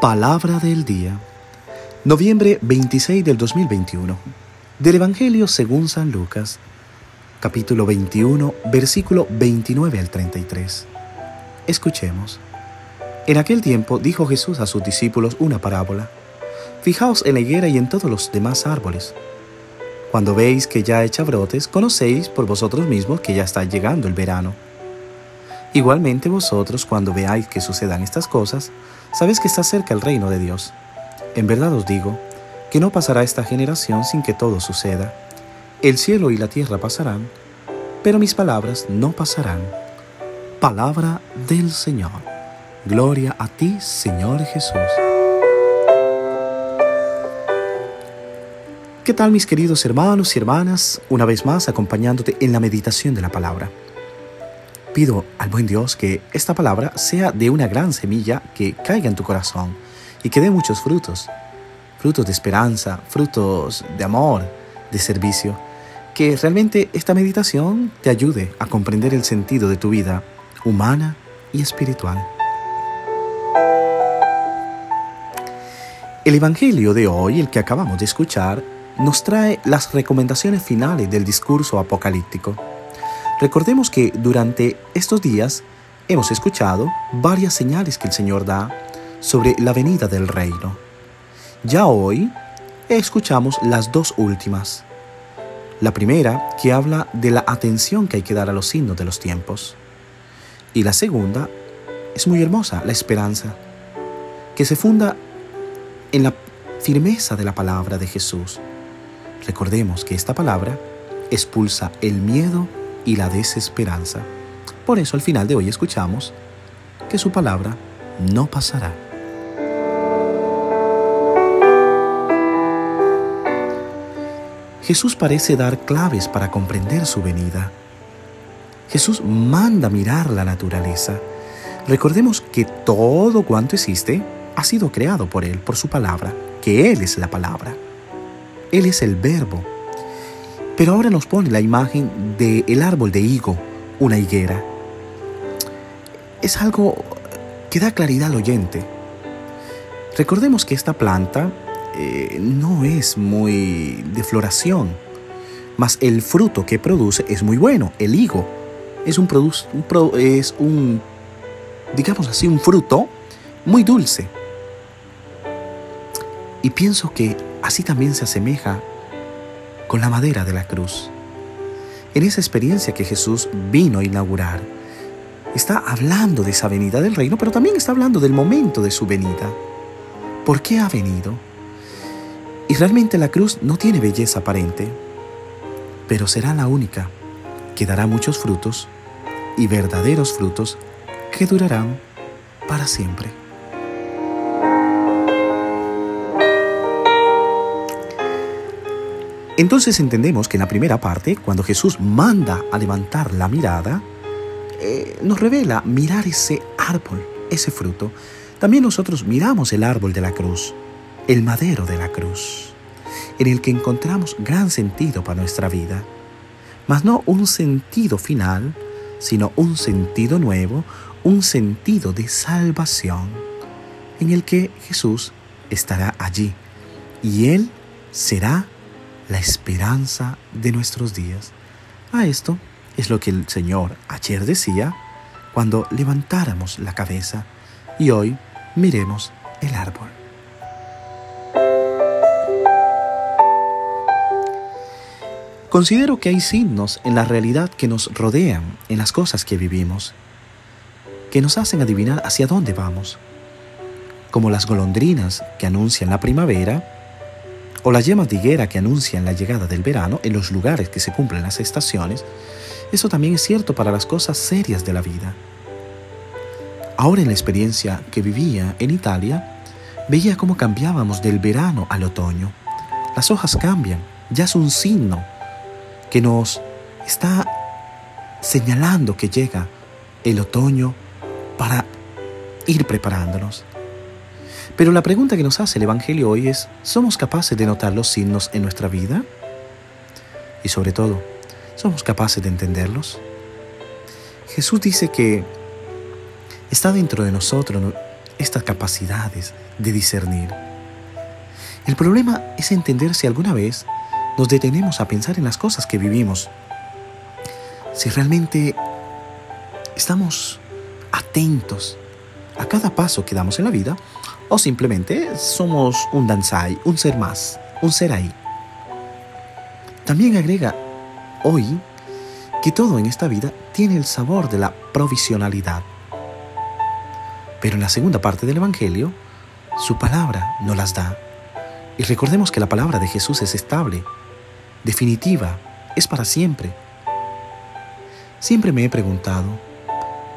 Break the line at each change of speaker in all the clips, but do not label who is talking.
Palabra del día. Noviembre 26 del 2021. Del Evangelio según San Lucas, capítulo 21, versículo 29 al 33. Escuchemos. En aquel tiempo dijo Jesús a sus discípulos una parábola. Fijaos en la higuera y en todos los demás árboles. Cuando veis que ya echa brotes, conocéis por vosotros mismos que ya está llegando el verano. Igualmente vosotros, cuando veáis que sucedan estas cosas, sabéis que está cerca el reino de Dios. En verdad os digo, que no pasará esta generación sin que todo suceda. El cielo y la tierra pasarán, pero mis palabras no pasarán. Palabra del Señor. Gloria a ti, Señor Jesús. ¿Qué tal mis queridos hermanos y hermanas? Una vez más acompañándote en la meditación de la palabra. Pido al buen Dios que esta palabra sea de una gran semilla que caiga en tu corazón y que dé muchos frutos. Frutos de esperanza, frutos de amor, de servicio. Que realmente esta meditación te ayude a comprender el sentido de tu vida humana y espiritual. El Evangelio de hoy, el que acabamos de escuchar, nos trae las recomendaciones finales del discurso apocalíptico. Recordemos que durante estos días hemos escuchado varias señales que el Señor da sobre la venida del reino. Ya hoy escuchamos las dos últimas. La primera, que habla de la atención que hay que dar a los signos de los tiempos. Y la segunda, es muy hermosa, la esperanza, que se funda en la firmeza de la palabra de Jesús. Recordemos que esta palabra expulsa el miedo y la desesperanza. Por eso al final de hoy escuchamos que su palabra no pasará. Jesús parece dar claves para comprender su venida. Jesús manda mirar la naturaleza. Recordemos que todo cuanto existe ha sido creado por Él, por su palabra, que Él es la palabra. Él es el verbo pero ahora nos pone la imagen del árbol de higo, una higuera. Es algo que da claridad al oyente. Recordemos que esta planta eh, no es muy de floración, mas el fruto que produce es muy bueno. El higo es un, un es un digamos así, un fruto muy dulce. Y pienso que así también se asemeja con la madera de la cruz. En esa experiencia que Jesús vino a inaugurar, está hablando de esa venida del reino, pero también está hablando del momento de su venida. ¿Por qué ha venido? Y realmente la cruz no tiene belleza aparente, pero será la única que dará muchos frutos y verdaderos frutos que durarán para siempre. Entonces entendemos que en la primera parte, cuando Jesús manda a levantar la mirada, eh, nos revela mirar ese árbol, ese fruto. También nosotros miramos el árbol de la cruz, el madero de la cruz, en el que encontramos gran sentido para nuestra vida. Mas no un sentido final, sino un sentido nuevo, un sentido de salvación, en el que Jesús estará allí y Él será la esperanza de nuestros días. A esto es lo que el Señor ayer decía cuando levantáramos la cabeza y hoy miremos el árbol. Considero que hay signos en la realidad que nos rodean, en las cosas que vivimos, que nos hacen adivinar hacia dónde vamos, como las golondrinas que anuncian la primavera o las yemas de higuera que anuncian la llegada del verano en los lugares que se cumplen las estaciones, eso también es cierto para las cosas serias de la vida. Ahora en la experiencia que vivía en Italia, veía cómo cambiábamos del verano al otoño. Las hojas cambian, ya es un signo que nos está señalando que llega el otoño para ir preparándonos. Pero la pregunta que nos hace el Evangelio hoy es, ¿somos capaces de notar los signos en nuestra vida? Y sobre todo, ¿somos capaces de entenderlos? Jesús dice que está dentro de nosotros estas capacidades de discernir. El problema es entender si alguna vez nos detenemos a pensar en las cosas que vivimos, si realmente estamos atentos a cada paso que damos en la vida o simplemente somos un danzai, un ser más, un ser ahí. También agrega hoy que todo en esta vida tiene el sabor de la provisionalidad. Pero en la segunda parte del Evangelio, su palabra no las da. Y recordemos que la palabra de Jesús es estable, definitiva, es para siempre. Siempre me he preguntado,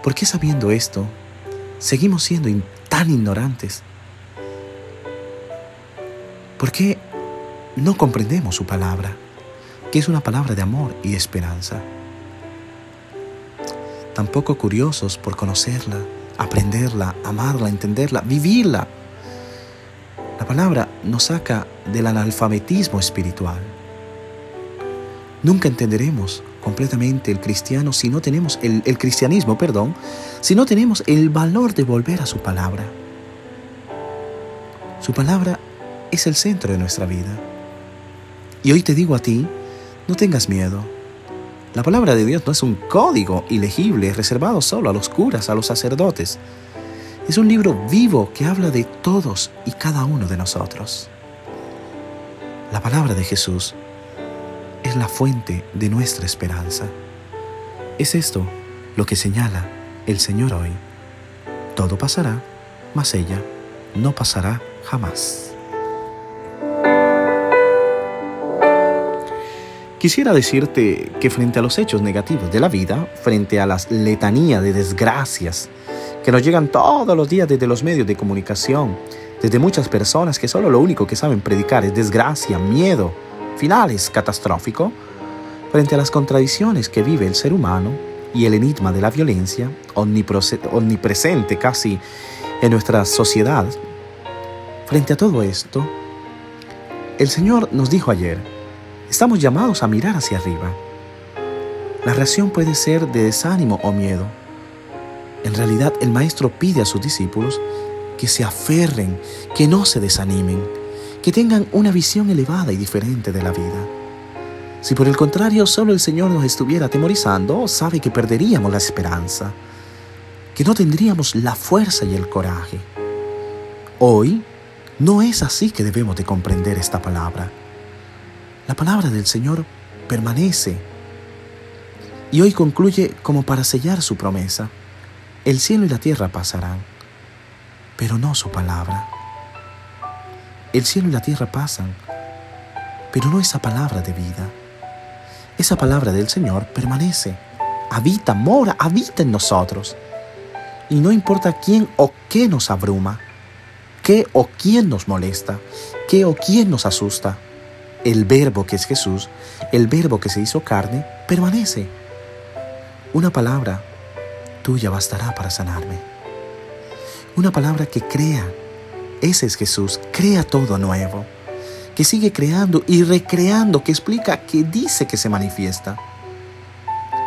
¿por qué sabiendo esto, seguimos siendo tan ignorantes? ¿Por qué no comprendemos su palabra, que es una palabra de amor y esperanza? Tampoco curiosos por conocerla, aprenderla, amarla, entenderla, vivirla. La palabra nos saca del analfabetismo espiritual. Nunca entenderemos completamente el cristiano si no tenemos el, el cristianismo, perdón, si no tenemos el valor de volver a su palabra. Su palabra es el centro de nuestra vida. Y hoy te digo a ti, no tengas miedo. La palabra de Dios no es un código ilegible reservado solo a los curas, a los sacerdotes. Es un libro vivo que habla de todos y cada uno de nosotros. La palabra de Jesús es la fuente de nuestra esperanza. Es esto lo que señala el Señor hoy. Todo pasará, mas ella no pasará jamás. Quisiera decirte que frente a los hechos negativos de la vida, frente a las letanías de desgracias que nos llegan todos los días desde los medios de comunicación, desde muchas personas que solo lo único que saben predicar es desgracia, miedo, finales catastrófico, frente a las contradicciones que vive el ser humano y el enigma de la violencia, omnipresente casi en nuestra sociedad, frente a todo esto, el Señor nos dijo ayer, Estamos llamados a mirar hacia arriba. La reacción puede ser de desánimo o miedo. En realidad el Maestro pide a sus discípulos que se aferren, que no se desanimen, que tengan una visión elevada y diferente de la vida. Si por el contrario solo el Señor nos estuviera atemorizando, sabe que perderíamos la esperanza, que no tendríamos la fuerza y el coraje. Hoy no es así que debemos de comprender esta palabra. La palabra del Señor permanece. Y hoy concluye como para sellar su promesa. El cielo y la tierra pasarán, pero no su palabra. El cielo y la tierra pasan, pero no esa palabra de vida. Esa palabra del Señor permanece, habita, mora, habita en nosotros. Y no importa quién o qué nos abruma, qué o quién nos molesta, qué o quién nos asusta el verbo que es Jesús, el verbo que se hizo carne, permanece. Una palabra tuya bastará para sanarme. Una palabra que crea. Ese es Jesús, crea todo nuevo, que sigue creando y recreando, que explica, que dice que se manifiesta.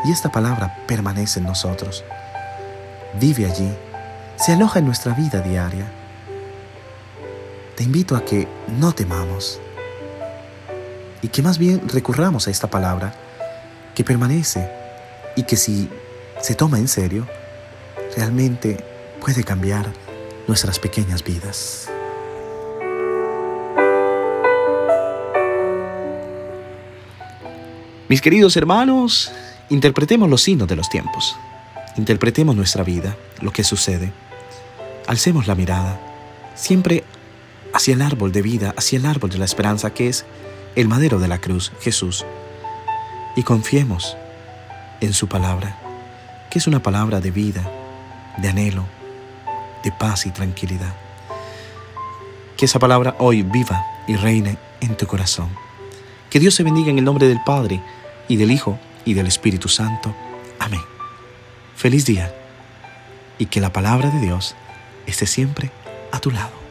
Y esta palabra permanece en nosotros. Vive allí, se aloja en nuestra vida diaria. Te invito a que no temamos, y que más bien recurramos a esta palabra que permanece y que si se toma en serio, realmente puede cambiar nuestras pequeñas vidas. Mis queridos hermanos, interpretemos los signos de los tiempos. Interpretemos nuestra vida, lo que sucede. Alcemos la mirada, siempre hacia el árbol de vida, hacia el árbol de la esperanza que es el madero de la cruz, Jesús, y confiemos en su palabra, que es una palabra de vida, de anhelo, de paz y tranquilidad. Que esa palabra hoy viva y reine en tu corazón. Que Dios se bendiga en el nombre del Padre, y del Hijo, y del Espíritu Santo. Amén. Feliz día, y que la palabra de Dios esté siempre a tu lado.